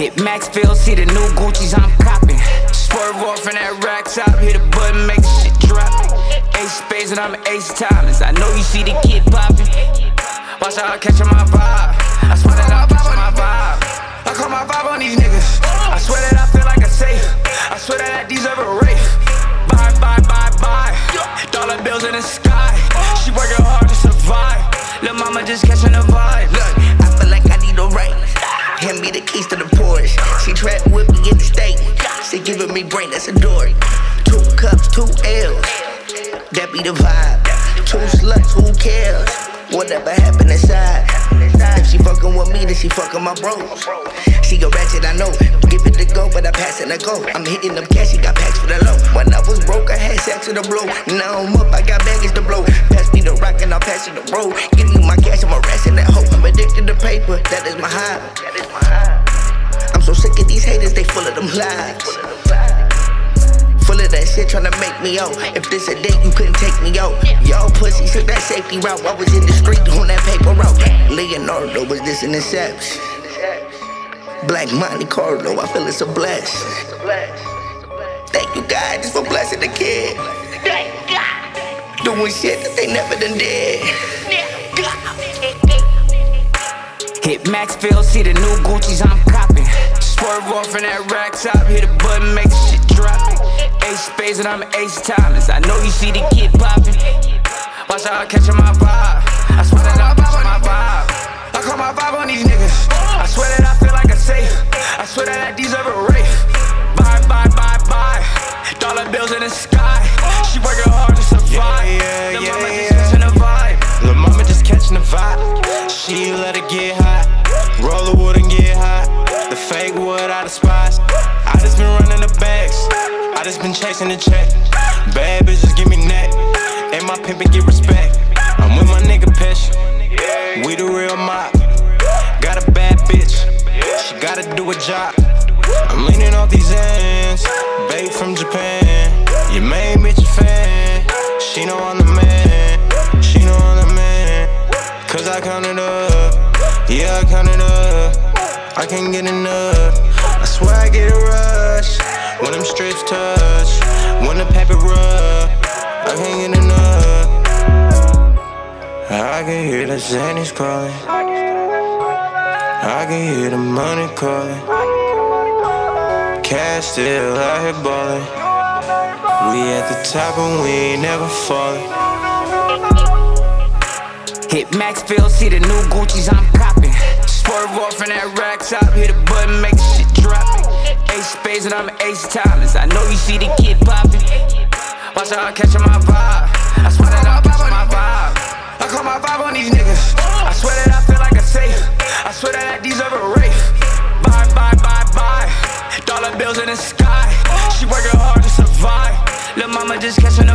Hit Maxfield, see the new Gucci's I'm copping. Swerve off in that rack top, hit a button, make shit drop. Ace spades and I'm ace timeless. I know you see the kid popping. Watch out, I catch my vibe. I swear that I catch my vibe. I call my vibe on these niggas. I swear that I feel like a safe. I swear that I deserve a race. Bye, bye, bye, bye. Dollar bills in the sky. She working hard to survive. Lil' mama just catching the vibe. Brain that's adored. Two cups, two L's. That be the vibe. Two sluts, who cares? Whatever happened inside. If she fucking with me, then she fucking my bros. She a ratchet, I know. Give it the go, but I pass it a go. I'm hitting them cash, she got packs for the low. When I was broke, I had sex to the blow. Now I'm up, I got baggage to blow. Pass me the rock and I'll pass you the road. Give me my cash, I'm arresting that hoe. I'm addicted to paper, that is my high. That is my high. I'm so sick of these haters, they full of them lies. Of that shit tryna make me out. If this a date, you couldn't take me out. Y'all pussy took that safety route. I was in the street on that paper route. Leonardo was this an inception. Black Monte Carlo, I feel it's a blessing. Thank you God just for blessing the kid. Doing shit that they never done did. Hit Maxfield, see the new Gucci's I'm copping. Swerve off in that rack top, hit a button, make the shit drop. Ace spades and I'm ace timeless. I know you see the kid popping. Watch I catch my vibe. I swear that I catch my vibe. I call my vibe on these niggas. I swear that I feel like a safe. I swear that I deserve a race. Bye, bye, bye, bye. Dollar bills in the sky. She working hard to survive. Yeah, yeah, The mama yeah, just catching the vibe. Lil' mama just catching the vibe. She let it get hot. Roll the wood and get hot. The fake wood out I despise. I just been running the bags. I just been chasing the check. Bad bitches give me neck. And my pimpin' get respect. I'm with my nigga Pesh. We the real mob. Got a bad bitch. She gotta do a job. I'm leaning off these ends. Babe from Japan. Your main bitch a fan. She know I'm the man. She know I'm the man. Cause I count it up. Yeah, I count it up. I can't get enough. I swear I get a rush. When them strips touch. When the paper rub. I can't get enough. I can hear the Xannies calling. I can hear the money calling. Cash still out here ballin'. We at the top and we ain't never falling. Hit Maxfield, see the new Gucci's I'm copping. Pour it off in that rack top, hit a button, make the shit drop. Ace spades and I'm ace timeless. I know you see the kid popping. Watch out, I'm catching my vibe. I swear that I'm catching my vibe. I call my vibe on these niggas. I swear that I feel like a safe. I swear that I deserve a rape. Bye, bye, bye, bye. Dollar bills in the sky. She working hard to survive. Lil' mama just catching